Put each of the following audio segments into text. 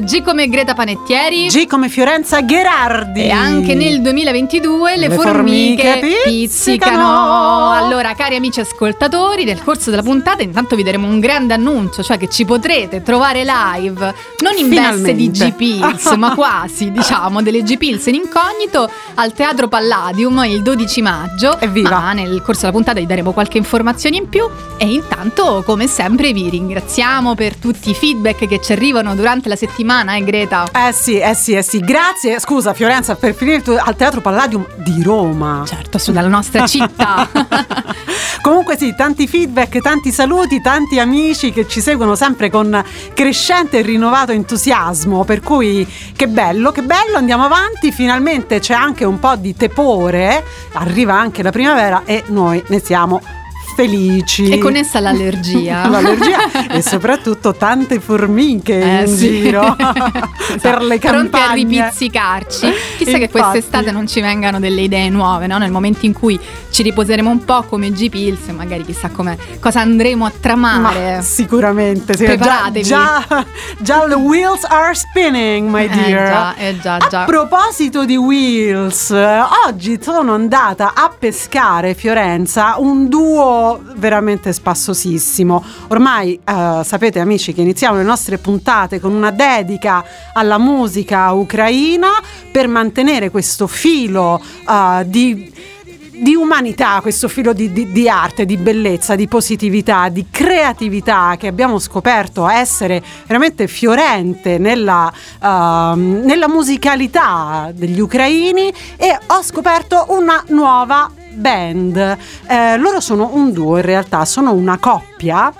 G come Greta Panettieri. G come Fiorenza Gherardi. E anche nel 2022 le, Le formiche, formiche pizzicano. pizzicano. Allora, cari amici ascoltatori, nel corso della puntata intanto vi daremo un grande annuncio, cioè che ci potrete trovare live, non in veste di Finalmente. G Pills, ma quasi, diciamo, delle G Pills in incognito al Teatro Palladium il 12 maggio. Evviva. Ma nel corso della puntata vi daremo qualche informazione in più e intanto, come sempre, vi ringraziamo per tutti i feedback che ci arrivano durante la settimana, eh Greta? Eh sì, eh sì, eh sì. Grazie. Scusa Fiorenza, per finire tu- al Teatro Palladium di Roma. Certo, su dalla nostra città. Comunque sì, tanti feedback, tanti saluti, tanti amici che ci seguono sempre con crescente e rinnovato entusiasmo, per cui che bello, che bello, andiamo avanti, finalmente c'è anche un po' di tepore, arriva anche la primavera e noi ne siamo felici. E con essa l'allergia. L'allergia e soprattutto tante formiche Eh, in sì. giro Esatto. per le Pronti a campagne. ripizzicarci. Chissà che Infatti. quest'estate non ci vengano delle idee nuove, no? Nel momento in cui ci riposeremo un po' come G-Pills, magari chissà come, cosa andremo a tramare. Ma sicuramente, sì, già, Preparatevi. già, già the wheels are spinning, my Eh dear. già, eh già, A già. proposito di Wheels, eh, oggi sono andata a pescare Fiorenza un duo veramente spassosissimo. Ormai eh, sapete amici che iniziamo le nostre puntate con una dedica alla musica ucraina per mantenere questo filo eh, di di umanità, questo filo di, di- di arte, di bellezza, di positività, di creatività che abbiamo scoperto essere veramente fiorente nella, ehm, nella musicalità degli ucraini e ho scoperto una nuova band. Eh, loro sono un duo in realtà, sono una coppia.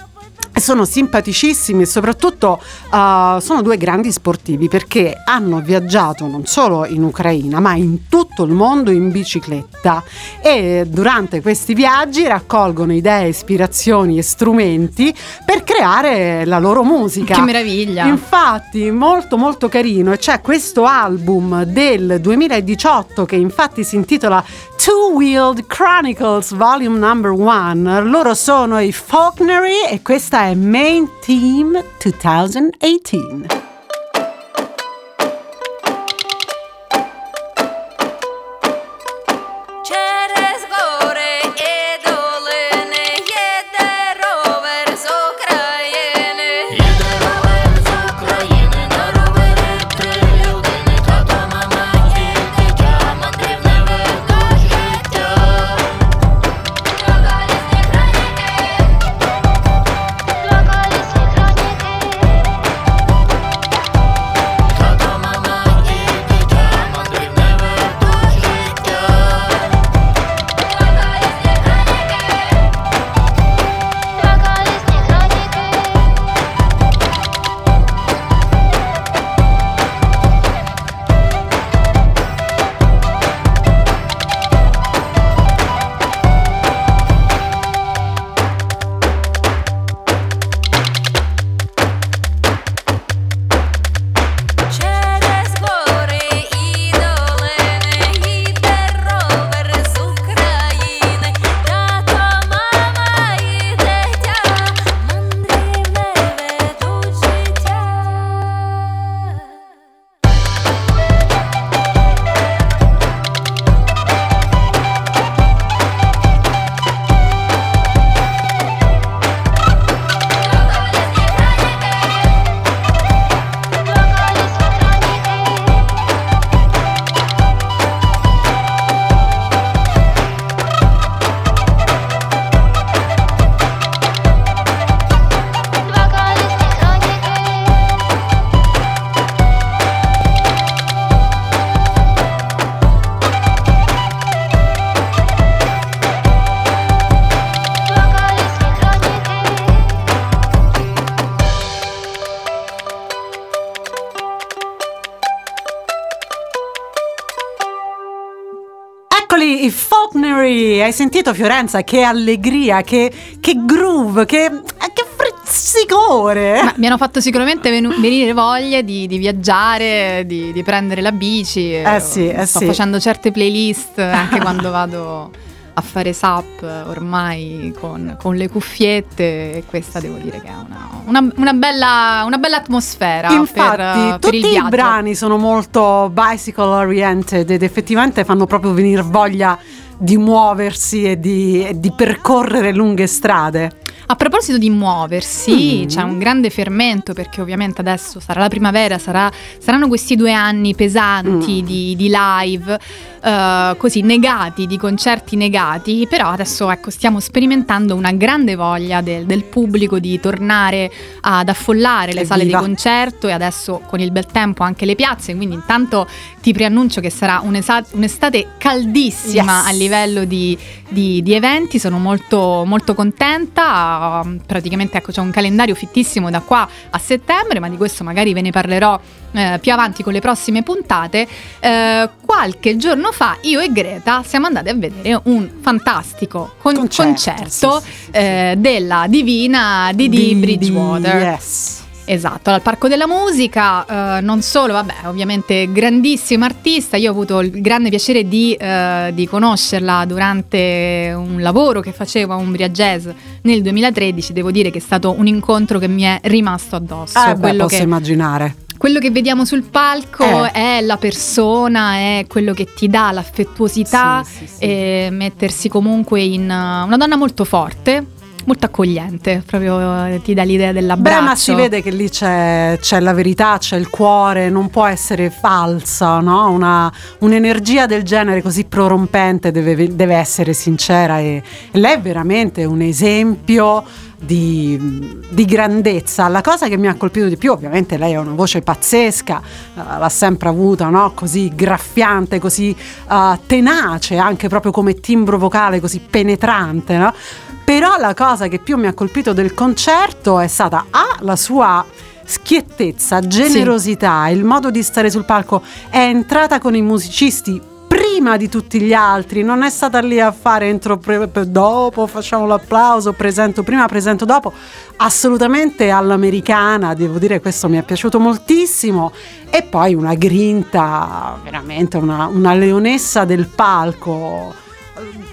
Sono simpaticissimi e soprattutto eh, sono due grandi sportivi perché hanno viaggiato non solo in Ucraina ma in tutto il mondo in bicicletta e durante questi viaggi raccolgono idee, ispirazioni e strumenti per creare la loro musica. Che meraviglia. Infatti molto molto carino e c'è questo album del 2018 che infatti si intitola Two Wheeled Chronicles Volume Number One. Loro sono i Faulknery e questa è by Main team, 2018. Hai sentito Fiorenza? Che allegria, che, che groove, che, che frizzicore. Ma mi hanno fatto sicuramente venu- venire voglia di, di viaggiare, di, di prendere la bici. Eh sì, eh Sto sì. facendo certe playlist anche quando vado a fare SAP ormai con, con le cuffiette e questa devo dire che è una, una- una bella, una bella atmosfera Infatti, per, per tutti il i brani sono molto bicycle oriented ed effettivamente fanno proprio venire voglia di muoversi e di, e di percorrere lunghe strade. A proposito di muoversi, Mm. c'è un grande fermento perché ovviamente adesso sarà la primavera, sarà- saranno questi due anni pesanti Mm. di, di live, eh, così negati, di concerti negati, però adesso ecco stiamo sperimentando una grande voglia del, del pubblico di tornare ad affollare le sale Evviva. di concerto e adesso con il bel tempo anche le piazze, quindi intanto ti preannuncio che sarà un'esa- un'estate caldissima Yes. a livello di, di- di eventi, sono molto, molto contenta, um, praticamente ecco c'è un calendario fittissimo da qua a settembre, ma di questo magari ve ne parlerò eh, più avanti con le prossime puntate. Eh, qualche giorno fa io e Greta siamo andati a vedere un fantastico con- Concerto, concerto, sì, sì, sì, eh, della divina Didi Bridgewater. Yes. Esatto, al Parco della Musica, eh, non solo, vabbè, ovviamente grandissima artista, io ho avuto il grande piacere di, eh, di conoscerla durante un lavoro che facevo a Umbria Jazz nel 2013, devo dire che è stato un incontro che mi è rimasto addosso, Eh beh, posso che, immaginare. quello che vediamo sul palco Eh. è la persona, è quello che ti dà l'affettuosità Sì, sì, sì. e mettersi comunque in una donna molto forte. Molto accogliente, proprio eh, ti dà l'idea dell'abbraccio. Beh, ma si vede che lì c'è, c'è la verità, c'è il cuore, non può essere falsa, no? Una- un'energia del genere così prorompente deve, deve essere sincera e, e lei è veramente un esempio di, di grandezza. La cosa che mi ha colpito di più, ovviamente lei ha una voce pazzesca, eh, l'ha sempre avuta, no? Così graffiante, così eh, tenace, anche proprio come timbro vocale, così penetrante, no? Però la cosa che più mi ha colpito del concerto è stata A, la sua schiettezza, generosità, il modo di stare sul palco. È entrata con i musicisti prima di tutti gli altri, non è stata lì a fare entro pre- dopo, facciamo l'applauso, presento prima, presento dopo. Assolutamente all'americana, devo dire questo mi è piaciuto moltissimo. E poi una grinta, veramente una, una leonessa del palco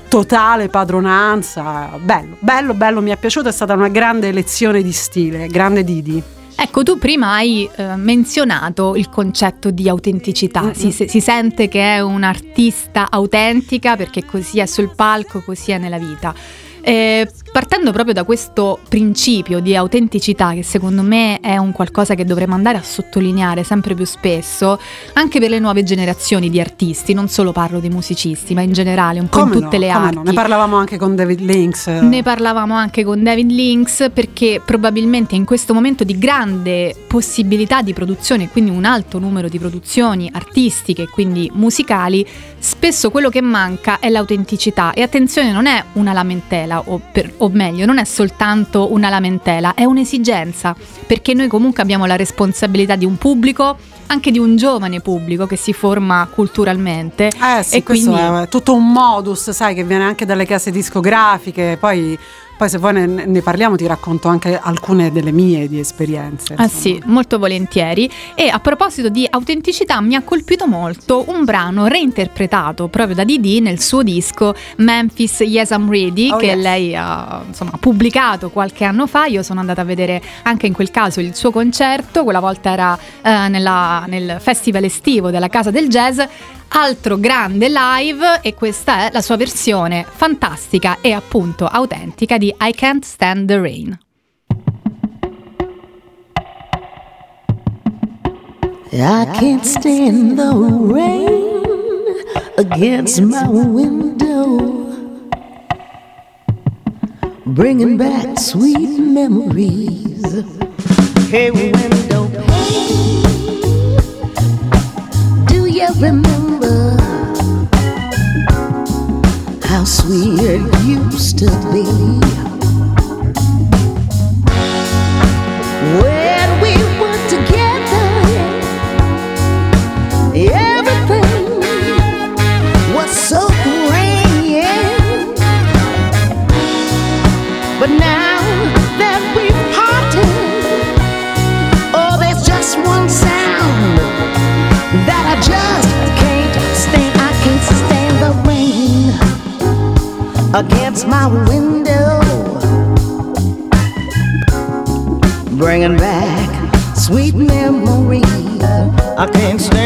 totale padronanza. Bello, bello, bello, mi è piaciuto, è stata una grande lezione di stile, grande Didi. Ecco, tu prima hai eh, menzionato il concetto di autenticità, si, si sente che è un'artista autentica perché così è sul palco, così è nella vita. Eh, partendo proprio da questo principio di autenticità, che secondo me è un qualcosa che dovremmo andare a sottolineare sempre più spesso, anche per le nuove generazioni di artisti, non solo parlo di musicisti, ma in generale, un po' in Come tutte no, le arti. no, Ne parlavamo anche con David Links. Ne parlavamo anche con David Links perché probabilmente in questo momento di grande possibilità di produzione, quindi un alto numero di produzioni artistiche quindi musicali, spesso quello che manca è l'autenticità e attenzione non è una lamentela o, per- o meglio non è soltanto una lamentela, è un'esigenza perché noi comunque abbiamo la responsabilità di un pubblico, anche di un giovane pubblico che si forma culturalmente Eh sì, e questo quindi- è tutto un modus, sai, che viene anche dalle case discografiche. Poi, poi se vuoi ne, ne parliamo ti racconto anche alcune delle mie di esperienze. Ah insomma. sì, molto volentieri. E a proposito di autenticità, mi ha colpito molto un brano reinterpretato proprio da Didi nel suo disco Memphis Yes I'm Ready, Oh, che yes. lei ha insomma, pubblicato qualche anno fa. Io sono andata a vedere anche in quel caso il suo concerto, quella volta era eh, nella- nel festival estivo della Casa del Jazz. Altro grande live e questa è la sua versione fantastica e appunto autentica di I Can't Stand the Rain. I can't stand the rain against my window, bringing back sweet memories. Hey, window pane, you remember how sweet it used to be? Against my window, bringing back sweet memories. I can't stand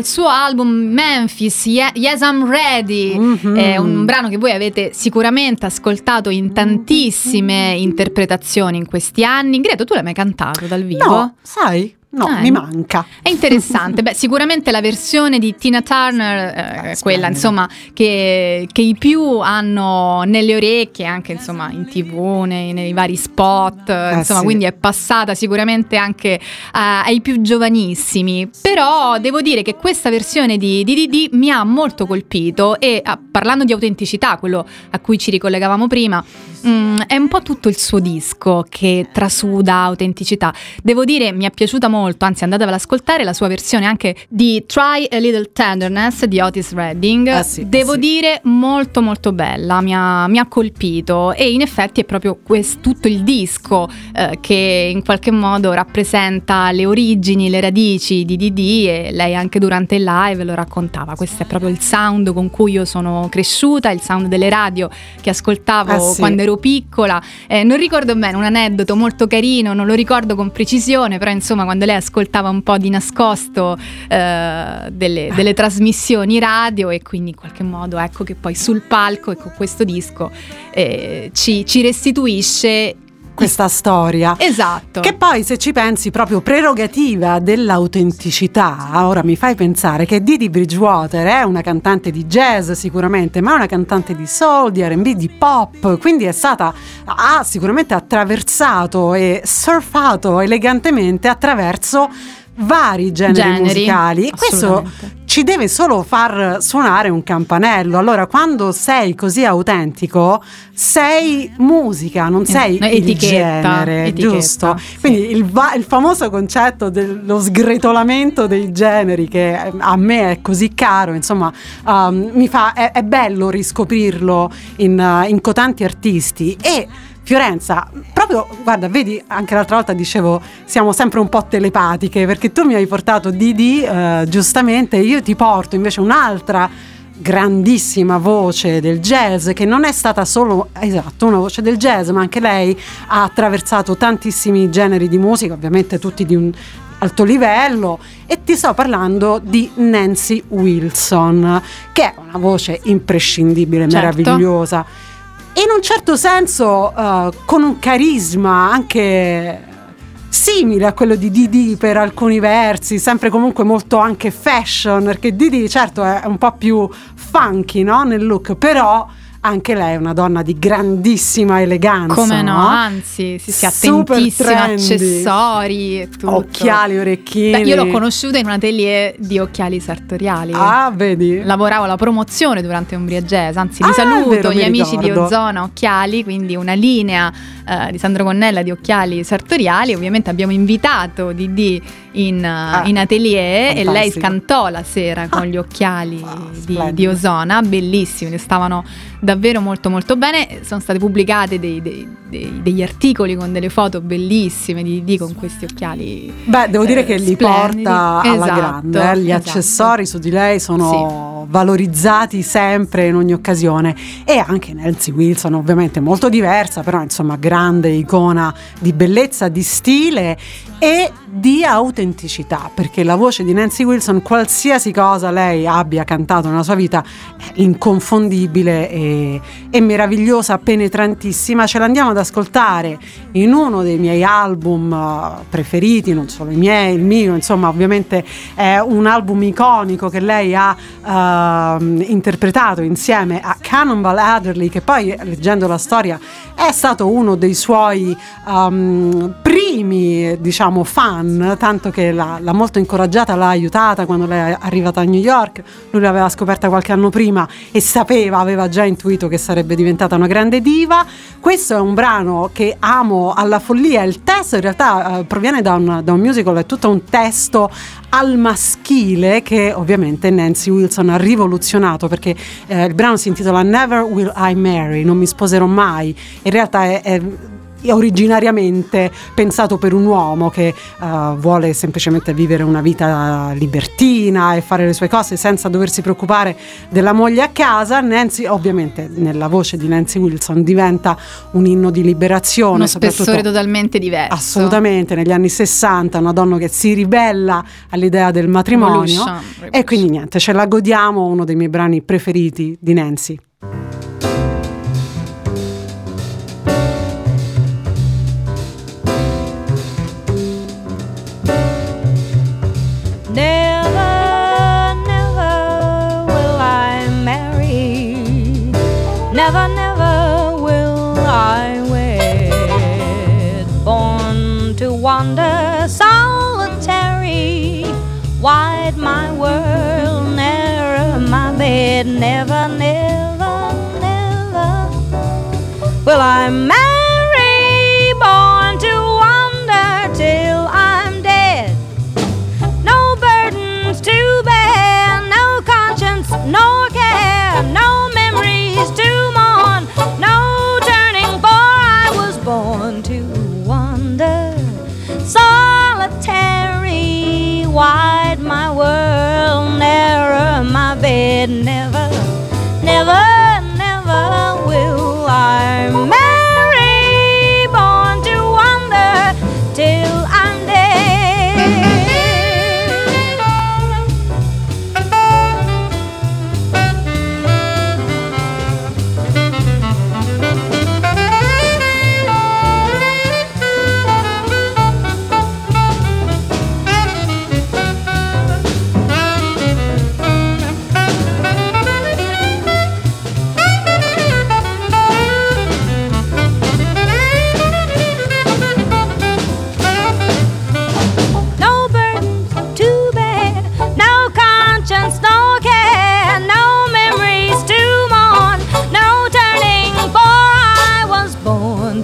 dal suo album Memphis, Ye- Yes I'm Ready. Mhm. È un brano che voi avete sicuramente ascoltato in tantissime interpretazioni in questi anni. Greto, tu l'hai mai cantato dal vivo? No, sai? No, Ah, mi manca. È interessante, beh sicuramente la versione di Tina Turner, eh, quella insomma che, che i più hanno nelle orecchie, anche insomma in tv, nei, nei vari spot, eh, insomma sì. quindi è passata sicuramente anche a- ai più giovanissimi, però devo dire che questa versione di DDD mi ha molto colpito e ah, parlando di autenticità, quello a cui ci ricollegavamo prima, mm, è un po' tutto il suo disco che trasuda autenticità. Devo dire, mi è piaciuta molto, anzi andatevela ad ascoltare la sua versione anche di Try a Little Tenderness di Otis Redding. Ah, sì, Devo sì. dire molto molto bella, mi ha, mi ha colpito e in effetti è proprio quest- tutto il disco eh, che in qualche modo rappresenta le origini, le radici di Didi e lei anche durante il live lo raccontava. Questo è proprio il sound con cui io sono cresciuta, il sound delle radio che ascoltavo Ah, sì. quando ero piccola. Eh, non ricordo bene, un aneddoto molto carino, non lo ricordo con precisione, però insomma quando lei ascoltava un po' di nascosto eh, delle, delle trasmissioni radio e quindi in qualche modo ecco che poi sul palco e con questo disco eh, ci, ci restituisce Questa storia. Esatto. Che poi, se ci pensi, proprio prerogativa dell'autenticità, ora mi fai pensare che Didi Bridgewater è una cantante di jazz sicuramente, ma è una cantante di soul, di RB, di pop, quindi è stata, ha sicuramente attraversato e surfato elegantemente attraverso vari generi, Generi, musicali e questo. Ci deve solo far suonare un campanello. Allora, quando sei così autentico, sei musica, non sei Eh, il genere, etichetta, giusto? sì. Quindi il, va- il famoso concetto dello sgretolamento dei generi che eh, a me è così caro, insomma, um, mi fa, è, è bello riscoprirlo in, uh, in cotanti artisti e Fiorenza, proprio, guarda, vedi, anche l'altra volta dicevo, siamo sempre un po' telepatiche, perché tu mi hai portato Didi, eh, giustamente, io ti porto invece un'altra grandissima voce del jazz che non è stata solo esatto una voce del jazz ma anche lei ha attraversato tantissimi generi di musica ovviamente tutti di un alto livello e ti sto parlando di Nancy Wilson che è una voce imprescindibile Certo. meravigliosa in un certo senso eh, con un carisma anche simile a quello di Didi per alcuni versi, sempre comunque molto anche fashion, perché Didi certo è un po' più funky no? nel look, però anche lei è una donna di grandissima eleganza. Come no, anzi, sì, sì, Super attentissima, accessori, tutto. Occhiali, orecchini. Beh, io l'ho conosciuta in un atelier di occhiali sartoriali. Ah, vedi? Lavoravo alla promozione durante Umbria Jazz, anzi li Ah, saluto vero, gli mi amici di ricordo. Ozona Occhiali, quindi una linea eh, di Sandro Connella di occhiali sartoriali. Ovviamente abbiamo invitato Didi in, eh, Ah, in atelier e lei fantastico. scantò la sera con Ah. gli occhiali Wow, di, di Ozona, bellissimi, stavano davvero molto molto bene. Sono state pubblicate dei- dei- dei- degli articoli con delle foto bellissime di Didi con questi occhiali. Beh, devo dire eh, che li splendidi. porta alla Esatto, grande. eh. Gli esatto. accessori su di lei sono valorizzati sempre in ogni occasione. E anche Nancy Wilson, ovviamente molto diversa, però insomma grande icona di bellezza, di stile e di autenticità, perché la voce di Nancy Wilson, qualsiasi cosa lei abbia cantato nella sua vita, è inconfondibile e, e meravigliosa, penetrantissima. Ce l'andiamo ad ascoltare in uno dei miei album eh, preferiti, non solo i miei, il mio, insomma, ovviamente è un album iconico che lei ha ehm, interpretato insieme a Cannonball Adderley, che poi leggendo la storia è stato uno dei suoi ehm, primi, diciamo, fan, tanto che l'ha, l'ha molto incoraggiata, l'ha aiutata quando lei è arrivata a New York. Lui l'aveva scoperta qualche anno prima e sapeva, aveva già intuito che sarebbe diventata una grande diva. Questo è un brano che amo alla follia. Il testo in realtà eh, proviene da un, da un musical, è tutto un testo al maschile che ovviamente Nancy Wilson ha rivoluzionato perché eh, il brano si intitola Never Will I Marry, non mi sposerò mai. In realtà è è originariamente pensato per un uomo che eh, vuole semplicemente vivere una vita libertina e fare le sue cose senza doversi preoccupare della moglie a casa. Nancy, ovviamente, nella voce di Nancy Wilson diventa un inno di liberazione. Uno spessore totalmente diverso. Assolutamente, negli anni 60 una donna che si ribella all'idea del matrimonio Revolution, e revolution. quindi niente, ce la godiamo, uno dei miei brani preferiti di Nancy. Never, never will I wed. Born to wander solitary, wide my world, narrow my bed. Never, never, never will I marry.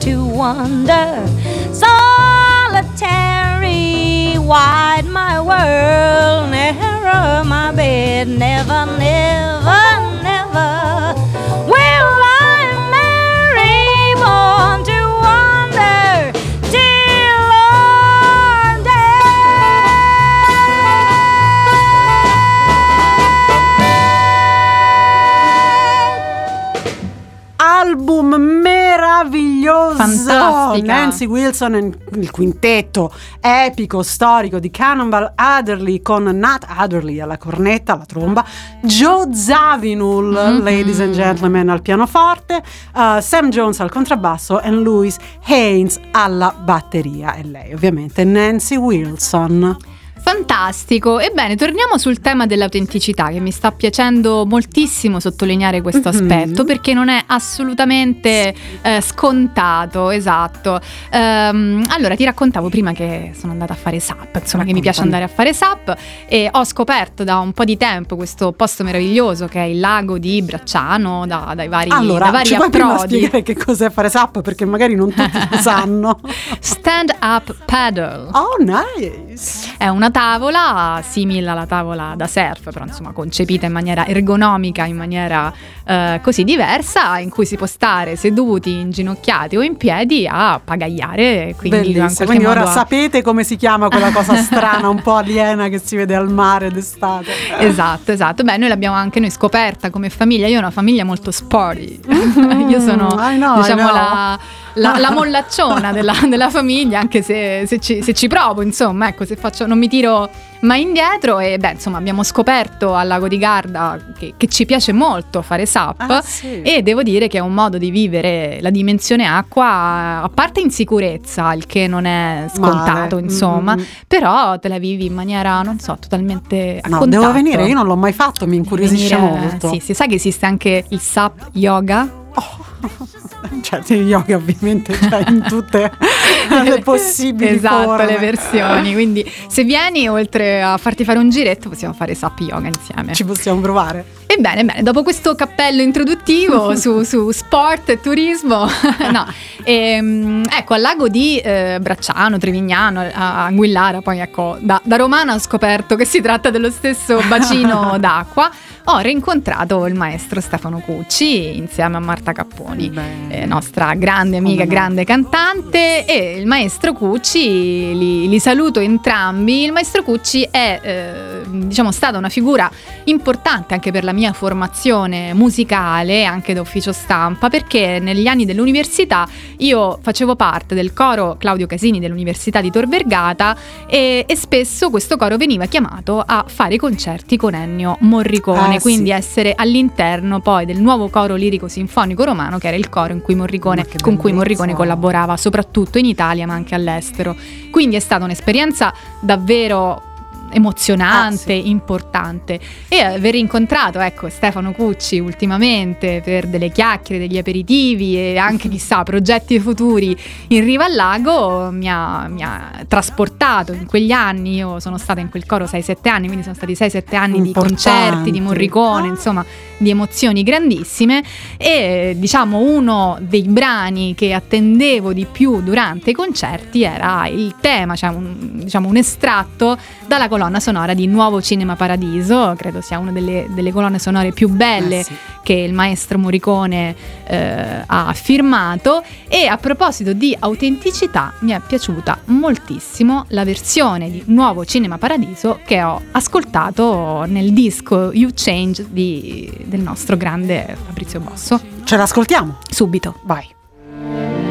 To wander. Solitary, wide my world, narrow my bed, never, never, never meraviglioso! Fantastica. Nancy Wilson, e il quintetto epico, storico di Cannonball Adderley con Nat Adderley alla cornetta, alla tromba, Joe Zawinul, Mhm. ladies and gentlemen, al pianoforte, uh, Sam Jones al contrabbasso e Louis Haynes alla batteria. E lei ovviamente Nancy Wilson. Fantastico. Ebbene, torniamo sul tema dell'autenticità, che mi sta piacendo moltissimo sottolineare questo Mhm. aspetto, perché non è assolutamente eh, scontato, esatto. Ehm, allora, ti raccontavo prima che sono andata a fare SAP, insomma, che mi piace Raccontami. andare a fare SAP e ho scoperto da un po' di tempo questo posto meraviglioso che è il lago di Bracciano, da- dai vari, Allora, da vari ci approdi. spiegare che cos'è fare SAP perché magari non tutti lo sanno. Stand up paddle. Oh, nice. È una tavola simile alla tavola da surf, però insomma concepita in maniera ergonomica, in maniera eh, così diversa, in cui si può stare seduti, inginocchiati o in piedi a pagagliare. Quindi, Quindi ora a- sapete come si chiama quella cosa strana, un po' aliena che si vede al mare d'estate. Esatto, esatto. Beh, noi l'abbiamo anche noi scoperta come famiglia. Io ho una famiglia molto sporty. Io sono, Mm, I know, I diciamo, la, la- la mollacciona della, della famiglia, anche se, se ci, se ci provo, insomma, ecco, se faccio, non mi tiro mai indietro. E beh, insomma, abbiamo scoperto al lago di Garda che, che ci piace molto fare SAP. Ah, sì. E devo dire che è un modo di vivere la dimensione acqua, a parte in sicurezza, il che non è scontato, Male. insomma, Mm. però te la vivi in maniera, non so, totalmente a No, contatto. devo venire, io non l'ho mai fatto, mi incuriosisce Venire- molto. Sì, si sa che esiste anche il SAP yoga. Cioè, sì, yoga ovviamente cioè, in tutte le possibili esatto, forme. le versioni. Quindi se vieni, oltre a farti fare un giretto, possiamo fare SAP yoga insieme. Ci possiamo provare. Ebbene, bene, dopo questo cappello introduttivo su, su sport e turismo, no, ehm, ecco, al lago di eh, Bracciano, Trevignano, a Anguillara, poi ecco, da, da romana ho scoperto che si tratta dello stesso bacino d'acqua, ho rincontrato il maestro Stefano Cucci insieme a Marta Capponi, Bene. eh, nostra grande amica, grande cantante, e il maestro Cucci, li, li saluto entrambi. Il maestro Cucci è, eh, diciamo, stata una figura importante anche per la mia formazione musicale, anche da ufficio stampa, perché negli anni dell'università io facevo parte del coro Claudio Casini dell'Università di Tor Vergata e, e spesso questo coro veniva chiamato a fare concerti con Ennio Morricone, Ah, quindi sì. essere all'interno poi del nuovo coro lirico sinfonico romano, che era il coro in cui con cui. Morricone collaborava soprattutto in Italia ma anche all'estero. Quindi è stata un'esperienza davvero emozionante, Ah, importante e aver incontrato ecco Stefano Cucci ultimamente per delle chiacchiere, degli aperitivi e anche chissà progetti futuri in riva al lago mi ha, mi ha trasportato in quegli anni, io sono stata in quel coro 6-7 anni, quindi sono stati 6-7 anni di Importanti. concerti di Morricone, Ah. insomma di emozioni grandissime e diciamo uno dei brani che attendevo di più durante i concerti era il tema, cioè un, diciamo un estratto dalla colonna sonora di Nuovo Cinema Paradiso, credo sia una delle, delle colonne sonore più belle Eh sì. che il maestro Morricone eh, ha firmato e a proposito di autenticità mi è piaciuta moltissimo la versione di Nuovo Cinema Paradiso che ho ascoltato nel disco You Change di- del nostro grande Fabrizio Bosso. Ce l'ascoltiamo? Subito. Vai.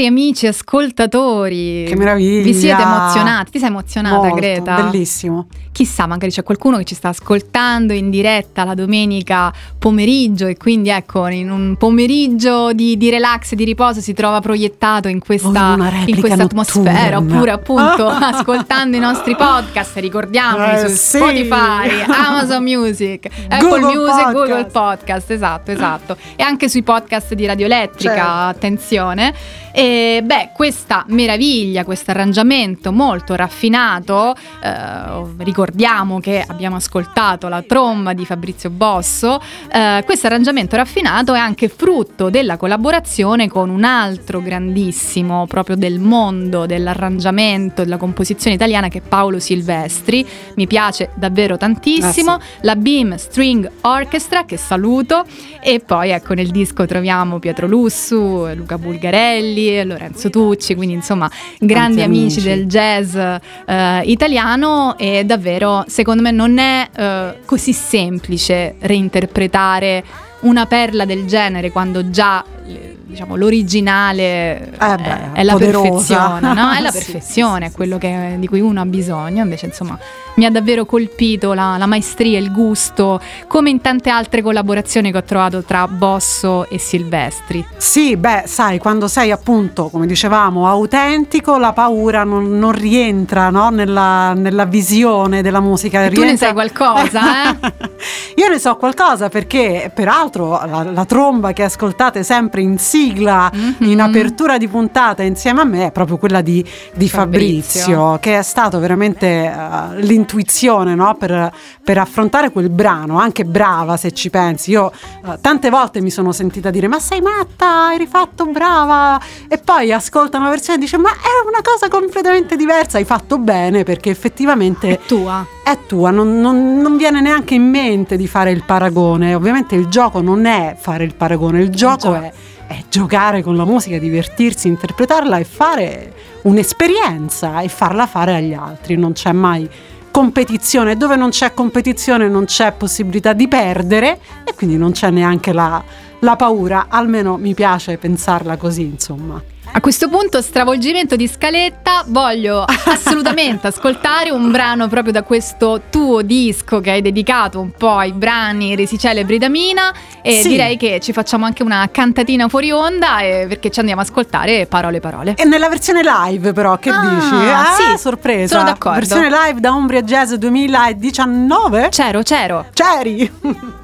Cari amici ascoltatori, Che meraviglia! Vi siete emozionati? Ti sei emozionata, Molto, Greta? Bellissimo. Chissà, magari c'è qualcuno che ci sta ascoltando in diretta la domenica pomeriggio e quindi ecco, in un pomeriggio di, di relax e di riposo si trova proiettato in questa, replica in questa atmosfera, oppure appunto ascoltando i nostri podcast, ricordiamoli Eh, su sì. Spotify, Amazon Music, Apple Google Music, Podcast. Google Podcast, esatto, esatto. E anche sui podcast di Radio Elettrica, Certo. attenzione. E beh, questa meraviglia, questo arrangiamento molto raffinato, eh, ricordiamo che abbiamo ascoltato la tromba di Fabrizio Bosso, eh, questo arrangiamento raffinato è anche frutto della collaborazione con un altro grandissimo proprio del mondo dell'arrangiamento, della composizione italiana che è Paolo Silvestri, mi piace davvero tantissimo, Ah, la Beam String Orchestra che saluto. E poi ecco nel disco troviamo Pietro Lussu, Luca Bulgarelli, Lorenzo Tucci, quindi insomma grandi amici, amici. del jazz eh, italiano. E davvero secondo me non è eh, così semplice reinterpretare una perla del genere quando già diciamo l'originale Eh è- beh, è, la perfezione, no? È la perfezione, sì, quello che- di cui uno ha bisogno, invece insomma mi ha davvero colpito la, la maestria, il gusto, come in tante altre collaborazioni che ho trovato tra Bosso e Silvestri. Sì, beh, sai, quando sei appunto, come dicevamo, autentico, la paura non, non rientra no? nella, nella visione della musica. Tu ne rientra- sai qualcosa, eh? Io ne so qualcosa perché, peraltro, la, la tromba che ascoltate sempre in sigla, Mhm. in apertura di puntata insieme a me, è proprio quella di, di Fabrizio, Fabrizio. che è stato veramente eh, l'intuizione no? per, per affrontare quel brano. Anche brava, se ci pensi. Io eh, tante volte mi sono sentita dire: Ma sei matta, hai rifatto brava. E poi ascolta una versione e dice: Ma è una cosa completamente diversa. Hai fatto bene perché effettivamente È tua. è tua, non, non- non viene neanche in mente di fare il paragone. Ovviamente il gioco non è fare il paragone, il gioco gioco. è, è giocare con la musica, divertirsi, interpretarla e fare un'esperienza e farla fare agli altri. Non c'è mai competizione. Dove non c'è competizione non c'è possibilità di perdere e quindi non c'è neanche la, la paura. Almeno mi piace pensarla così, insomma. A questo punto, stravolgimento di scaletta, voglio assolutamente ascoltare un brano proprio da questo tuo disco che hai dedicato un po' ai brani resi celebri da Mina e Sì. direi che ci facciamo anche una cantatina fuori onda eh, perché ci andiamo a ascoltare parole parole. E nella versione live, però, che Ah, dici? Ah, sì, sorpresa. sono d'accordo. Versione live da Umbria Jazz 2019? C'ero, c'ero. C'eri!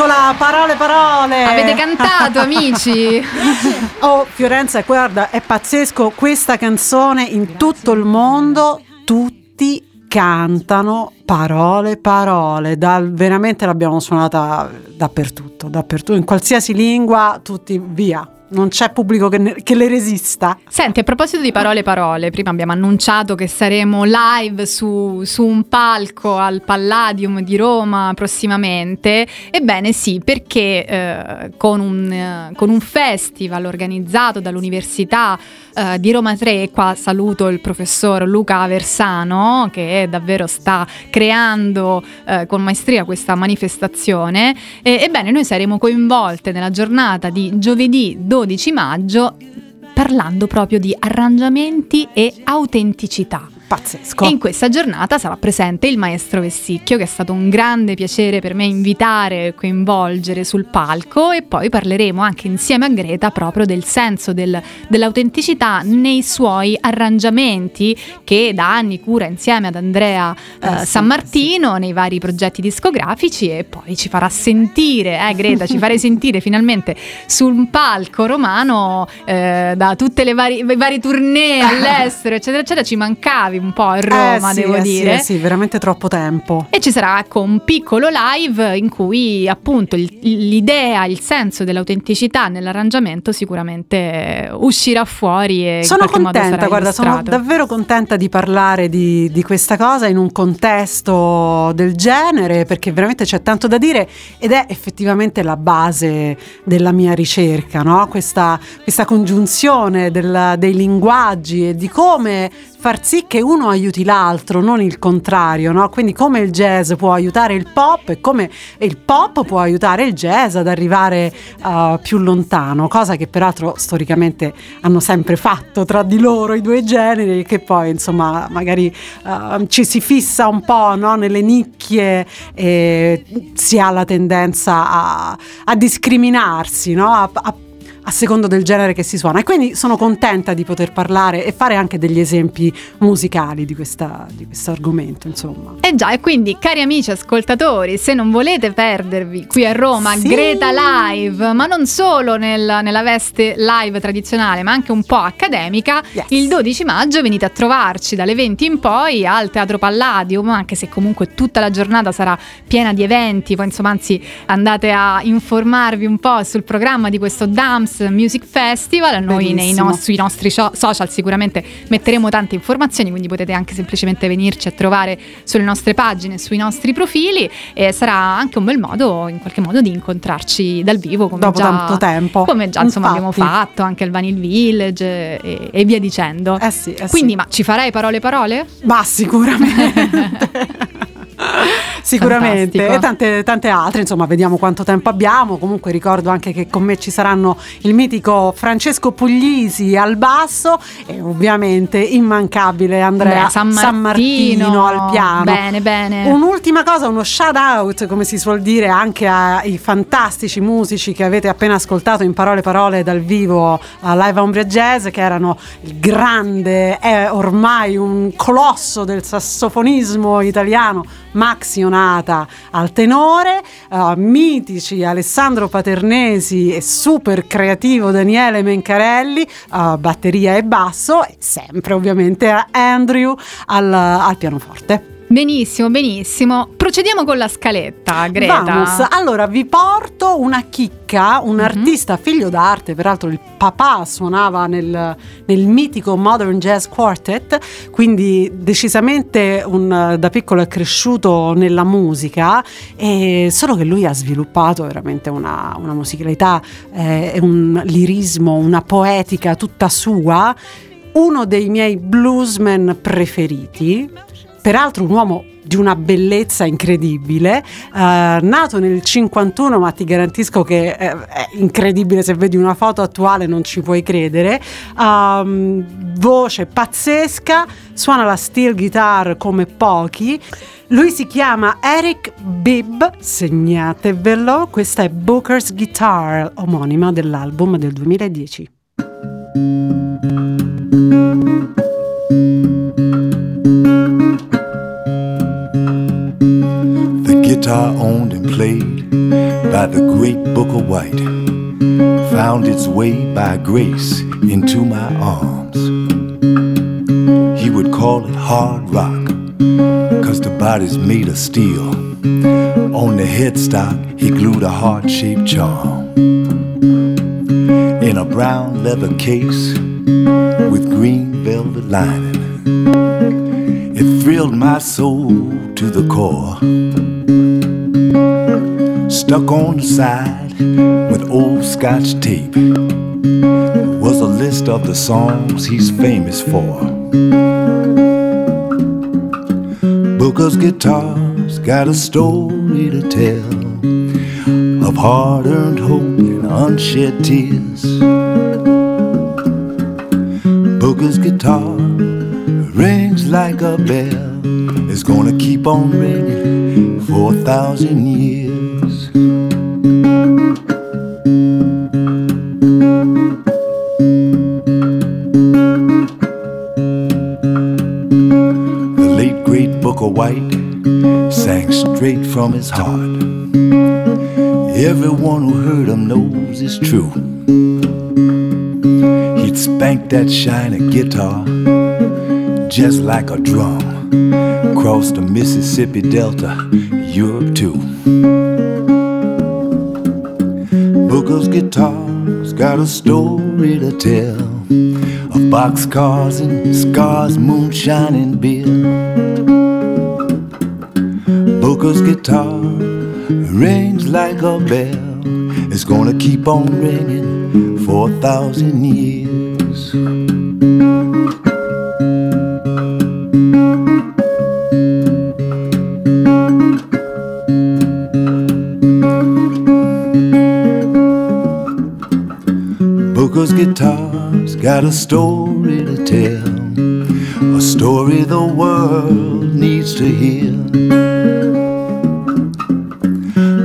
Eccola, parole, parole. Avete cantato, amici? Oh, Fiorenza, guarda, è pazzesco questa canzone in tutto il mondo, tutti cantano parole, parole, dal- veramente l'abbiamo suonata dappertutto, dappertutto, in qualsiasi lingua, tutti via. Non c'è pubblico che, ne- che le resista. Senti, a proposito di parole parole, prima abbiamo annunciato che saremo live su, su un palco al Palladium di Roma prossimamente. Ebbene sì, perché eh, con, un, eh, con un festival organizzato dall'Università eh, di Roma 3, qua saluto il professor Luca Aversano che davvero sta creando eh, con maestria questa manifestazione. E- ebbene, noi saremo coinvolte nella giornata di giovedì 12 maggio parlando proprio di arrangiamenti e autenticità. Pazzesco. E in questa giornata sarà presente il maestro Vessicchio, che è stato un grande piacere per me invitare e coinvolgere sul palco. E poi parleremo anche insieme a Greta proprio del senso del- dell'autenticità nei suoi arrangiamenti che da anni cura insieme ad Andrea eh, Eh sì, San Martino nei vari progetti discografici. E poi ci farà sentire, eh Greta, ci farei sentire finalmente sul palco romano eh, da tutte le vari, i vari tournée all'estero, eccetera, eccetera, ci mancavi un po' a Roma, Eh sì, devo eh sì, dire. eh sì, veramente troppo tempo. E ci sarà ecco, un piccolo live in cui appunto l'idea, il senso dell'autenticità nell'arrangiamento sicuramente eh, uscirà fuori e Sono contenta, guarda, sono illustrato. davvero contenta di parlare di, di questa cosa in un contesto del genere perché veramente c'è tanto da dire ed è effettivamente la base della mia ricerca, no? questa, questa congiunzione del- dei linguaggi e di come far sì che uno aiuti l'altro, non il contrario, no? quindi come il jazz può aiutare il pop e come il pop può aiutare il jazz ad arrivare uh, più lontano, cosa che peraltro storicamente hanno sempre fatto tra di loro i due generi che poi insomma magari uh, ci si fissa un po' no? nelle nicchie e si ha la tendenza a, a discriminarsi, no? a, a a secondo del genere che si suona e quindi sono contenta di poter parlare e fare anche degli esempi musicali di, questa, di questo argomento insomma E già, e quindi cari amici ascoltatori, se non volete perdervi qui a Roma Sì. Greta Live, ma non solo nel- nella veste live tradizionale, ma anche un po' accademica, Yes. il 12 maggio venite a trovarci dalle 20 in poi al Teatro Palladium, anche se comunque tutta la giornata sarà piena di eventi, poi insomma anzi andate a informarvi un po' sul programma di questo Dams Music Festival, noi nos- sui nostri sho- social sicuramente metteremo tante informazioni, quindi potete anche semplicemente venirci a trovare sulle nostre pagine, sui nostri profili e sarà anche un bel modo in qualche modo di incontrarci dal vivo come dopo già, tanto tempo come già insomma abbiamo fatto anche al Vanil Village e, e via dicendo. eh sì, eh sì. Quindi, ma ci farai parole parole? Ma sicuramente. Sicuramente, Fantastico. e tante, tante altre, insomma, vediamo quanto tempo abbiamo. Comunque ricordo anche che con me ci saranno il mitico Francesco Puglisi al basso e ovviamente immancabile Andrea, Andrea San Martino. al piano. Bene, bene. Un'ultima cosa, uno shout out, come si suol dire, anche ai fantastici musici che avete appena ascoltato in parole parole dal vivo a Live Umbria Jazz, che erano il grande, è ormai un colosso del sassofonismo italiano, Maxi Onata al tenore, eh, mitici Alessandro Paternesi e super creativo Daniele Mencarelli, eh, batteria e basso, e sempre ovviamente Andrew al, al pianoforte. Benissimo, benissimo. Procediamo con la scaletta, Greta. Vamos. Allora vi porto una chicca, un Mhm. artista figlio d'arte, peraltro il papà suonava nel, nel mitico Modern Jazz Quartet, quindi decisamente un- da piccolo è cresciuto nella musica, e solo che lui ha sviluppato veramente una, una musicalità eh, un lirismo, una poetica tutta sua. Uno dei miei bluesmen preferiti, peraltro un uomo di una bellezza incredibile, eh, nato nel 51, ma ti garantisco che eh, è incredibile se vedi una foto attuale, non ci puoi credere. Um, voce pazzesca, suona la steel guitar come pochi. Lui si chiama Eric Bibb, segnatevelo, questa è Booker's Guitar, omonima dell'album del 2010. Guitar owned and played by the great Booker White found its way by grace into my arms. He would call it hard rock, cause the body's made of steel. On the headstock, he glued a heart shaped charm. In a brown leather case with green velvet lining. It thrilled my soul to the core. Stuck on the side with old scotch tape was a list of the songs he's famous for. Booker's guitars got a story to tell of hard earned hope and unshed tears. Booker's guitar rings like a bell. It's gonna keep on ringing for a thousand years. The late great Booker White sang straight from his heart. Everyone who heard him knows it's true. He'd spank that shiny guitar just like a drum. Cross the Mississippi Delta, Europe too. Booker's guitars got a story to tell of boxcars and scars, moonshine and beer. Booker's guitar rings like a bell. It's gonna keep on ringing for a thousand years. Guitars got a story to tell, a story the world needs to hear.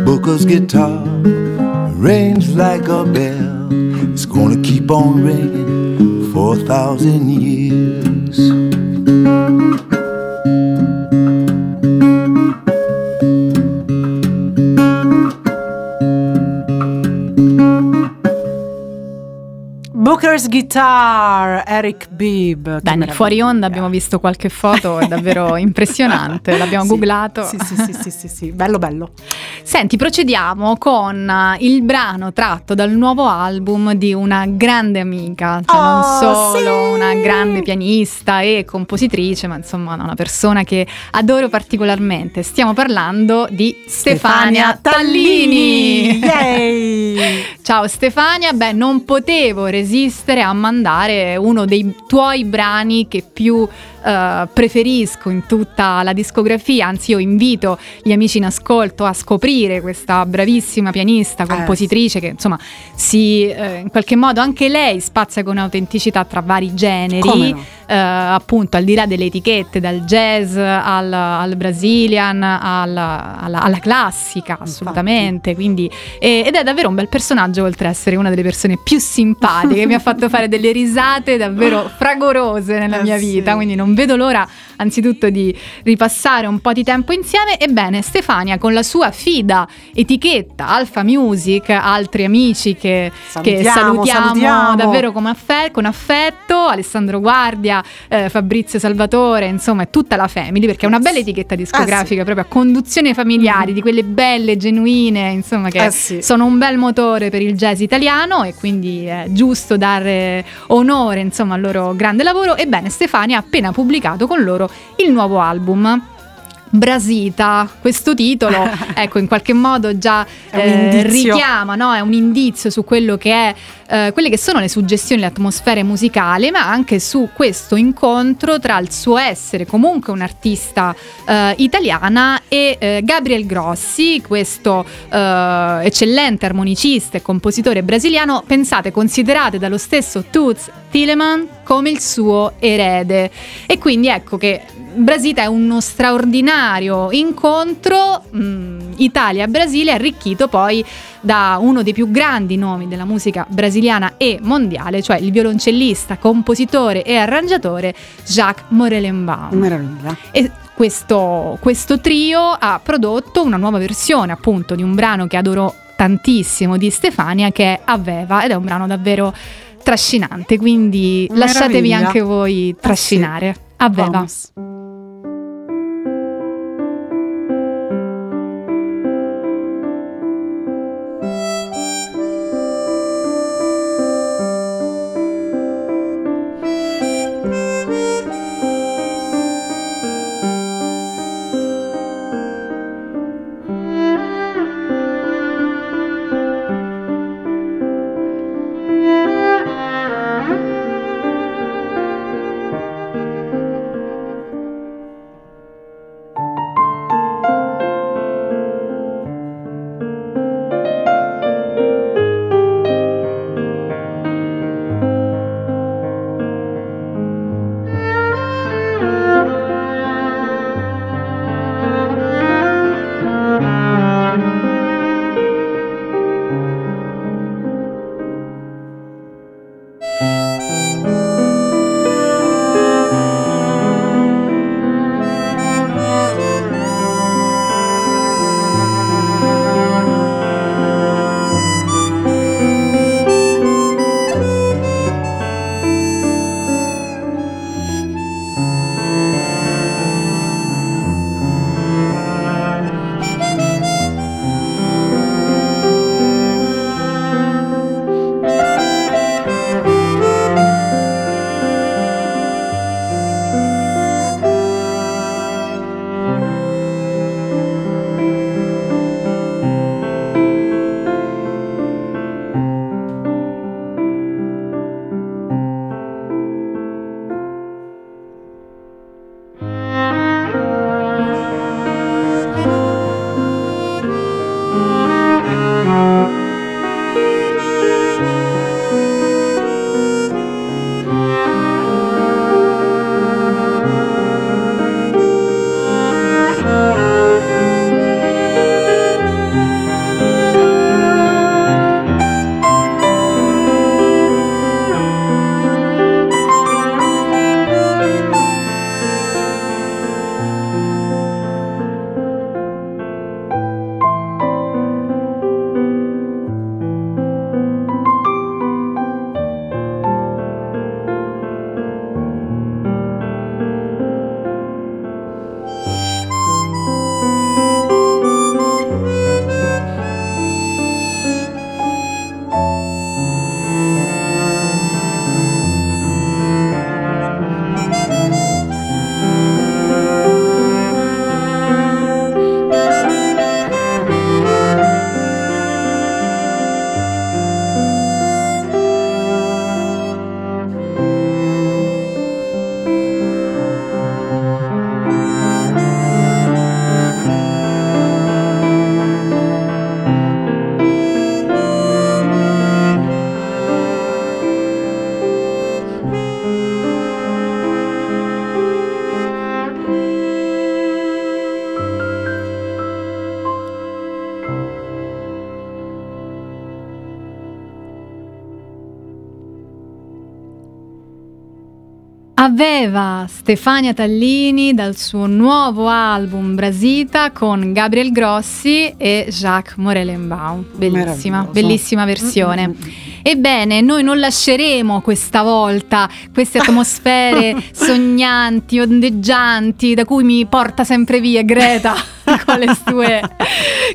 Booker's guitar rings like a bell, it's gonna keep on ringing for a thousand years. Guitar, Eric Bibb. Nel fuori onda abbiamo visto qualche foto, è davvero impressionante, l'abbiamo Sì, googlato. Sì, sì, sì, sì, sì, sì, bello bello. Senti, procediamo con eh, il brano tratto dal nuovo album di una grande amica, cioè non Oh, solo sì! una grande pianista e compositrice, ma insomma una persona che adoro particolarmente. Stiamo parlando di Stefania Tallini. Yay! Ciao Stefania, beh non potevo resistere a mandare uno dei tuoi brani che più eh, preferisco in tutta la discografia, anzi io invito gli amici in ascolto a scoprire questa bravissima pianista, compositrice che insomma si eh, in qualche modo anche lei spazia con autenticità tra vari generi, no? eh, appunto al di là delle etichette, dal jazz al, al Brazilian alla, alla- alla classica, assolutamente. Quindi, e- ed è davvero un bel personaggio, oltre ad essere una delle persone più simpatiche, mi ha fatto fare delle risate davvero fragorose nella Eh mia sì. vita. Quindi non vedo l'ora, anzitutto, di ripassare un po' di tempo insieme. Ebbene, Stefania, con la sua fida etichetta Alpha Music, altri amici che che Salutiamo, salutiamo, salutiamo. davvero come affe- con affetto, Alessandro Guardia, eh, Fabrizio Salvatore, insomma è tutta la family perché è una bella etichetta discografica proprio a conduzione familiari, di quelle belle, genuine, insomma che. Eh sì. sono un bel motore per il jazz italiano e quindi è giusto dare onore insomma al loro grande lavoro. Ebbene Stefania ha appena pubblicato con loro il nuovo album. Brasita, questo titolo, ecco, in qualche modo già eh, richiama, no? è un indizio su quello che è, eh, quelle che sono le suggestioni, le atmosfere musicali, ma anche su questo incontro tra il suo essere comunque un'artista eh, italiana e eh, Gabriel Grossi, questo eh, eccellente armonicista e compositore brasiliano, pensate, considerate dallo stesso Toots Tilleman come il suo erede. E quindi ecco che Brasita è uno straordinario incontro mh, Italia-Brasile arricchito poi da uno dei più grandi nomi della musica brasiliana e mondiale, cioè il violoncellista, compositore e arrangiatore Jacques Morelenbaum. Meraviglia. E questo, questo trio ha prodotto una nuova versione appunto di un brano che adoro tantissimo di Stefania che è Aveva ed è un brano davvero trascinante, quindi Meraviglia. lasciatevi anche voi trascinare. Aveva. Vamos. Aveva Stefania Tallini dal suo nuovo album Brasita con Gabriel Grossi e Jacques Morelenbaum. Bellissima, bellissima versione. Ebbene, noi non lasceremo questa volta queste atmosfere sognanti, ondeggianti, da cui mi porta sempre via Greta con le sue,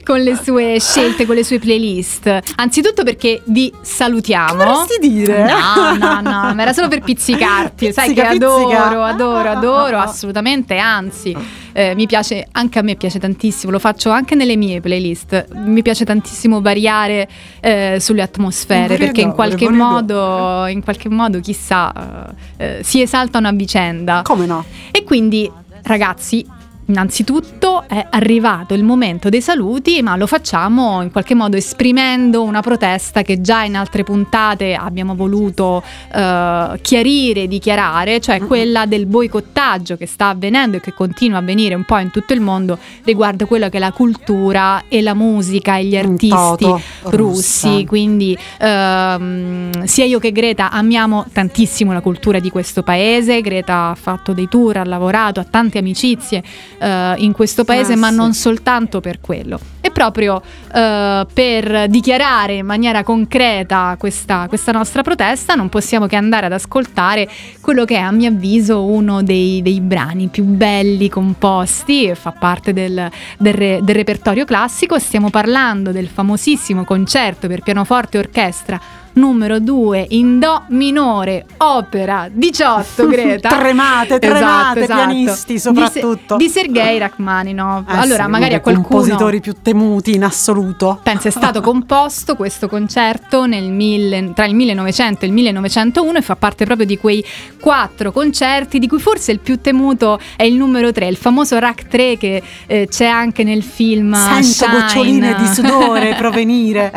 con le sue scelte, con le sue playlist. Anzitutto perché vi salutiamo. Che vorresti dire? No, no, no, ma era solo per pizzicarti. Sai che Pizzica, adoro, pizzica. adoro, Ah, adoro, ah, ah. assolutamente. Anzi, eh, mi piace, anche a me piace tantissimo, lo faccio anche nelle mie playlist. Mi piace tantissimo variare eh, sulle atmosfere Vorrei perché in qualche modo, in qualche modo, chissà, eh, si esalta una vicenda. Come no? E quindi, ragazzi, innanzitutto è arrivato il momento dei saluti, ma lo facciamo in qualche modo esprimendo una protesta che già in altre puntate abbiamo voluto eh, chiarire, dichiarare, cioè quella del boicottaggio che sta avvenendo e che continua a avvenire un po' in tutto il mondo riguardo quella che è la cultura e la musica e gli artisti toto, russi. russa. Quindi ehm, sia io che Greta amiamo tantissimo la cultura di questo paese. Greta ha fatto dei tour, ha lavorato, ha tante amicizie eh, in questo paese, Ah, ma sì. non soltanto per quello. E proprio eh, per dichiarare in maniera concreta questa, questa nostra protesta, non possiamo che andare ad ascoltare quello che è, a mio avviso, uno dei, dei brani più belli composti, e fa parte del, del re- del repertorio classico. Stiamo parlando del famosissimo concerto per pianoforte e orchestra numero 2 in Do minore, opera 18, Greta. Tremate, tremate, pianisti soprattutto. Di, di Sergei Rachmaninov. Eh allora, sì, magari a qualcuno compositori più temuti in assoluto. Pensa, è stato composto questo concerto nel mille- tra il 1900 e il 1901 e fa parte proprio di quei quattro concerti di cui forse il più temuto è il numero 3, il famoso Rack 3 che eh, c'è anche nel film Sento Shine. goccioline di sudore provenire.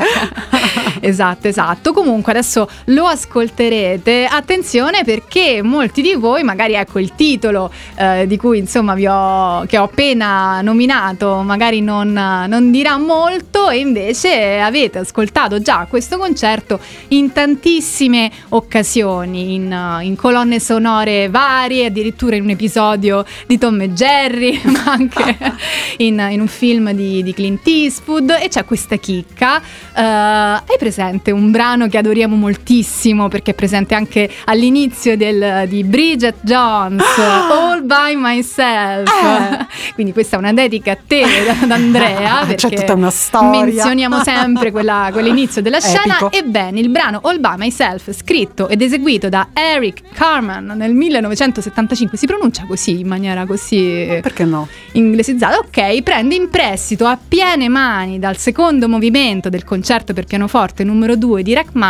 esatto, esatto. Comunque adesso lo ascolterete. Attenzione perché molti di voi, magari ecco il titolo eh, di cui insomma vi ho, che ho appena nominato, magari non, non dirà molto e invece avete ascoltato già questo concerto in tantissime occasioni, in, in colonne sonore varie, addirittura in un episodio di Tom e Jerry, ma anche in, in un film di, di Clint Eastwood e c'è questa chicca. Eh, hai presente un brano che adoriamo moltissimo perché è presente anche all'inizio del- di Bridget Jones, All by Myself. Quindi questa è una dedica a te, ad Andrea, C'è tutta una storia. menzioniamo sempre quella- quell'inizio della scena. Epico. Ebbene, il brano All by Myself, scritto ed eseguito da Eric Carman nel 1975, si pronuncia così, in maniera così Perché no? inglesizzata, ok, prende in prestito a piene mani dal secondo movimento del concerto per pianoforte numero 2 di Rachmaninoff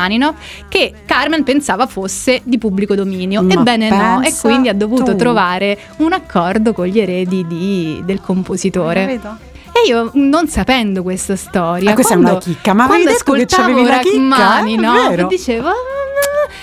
che Carmen pensava fosse di pubblico dominio. Ma Ebbene no, e quindi ha dovuto tu. trovare un accordo con gli eredi di- del compositore. Vedo. E io, non sapendo questa storia, Ah, questa è quando, una chicca, ma quando ascoltavo eh? Rachmaninoff, È vero. dicevo, "Ah,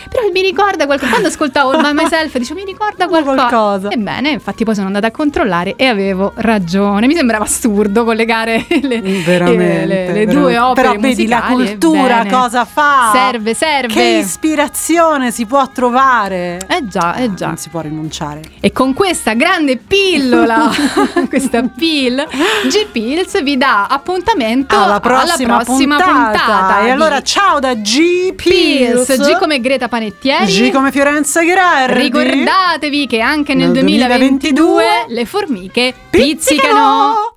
però mi ricorda qualcosa. Quando ascoltavo by Myself, dicevo, mi ricorda qualcosa. Qualcosa. Ebbene, infatti, poi sono andata a controllare e avevo ragione. Mi sembrava assurdo collegare le, le- le veramente. due opere. Però vedi la cultura ebbene. cosa fa? Serve, serve. Che ispirazione si può trovare? Eh già, eh già. Non si può rinunciare. E con questa grande pillola, questa pill, G Pills vi dà appuntamento Alla prossima, puntata. E di allora ciao da G Pills, Pills. G come Greta Panettieri. G come Fiorenza Gherardi. Ricordatevi che anche nel, Nel 2022, 2022 le formiche Pizzicano! pizzicano.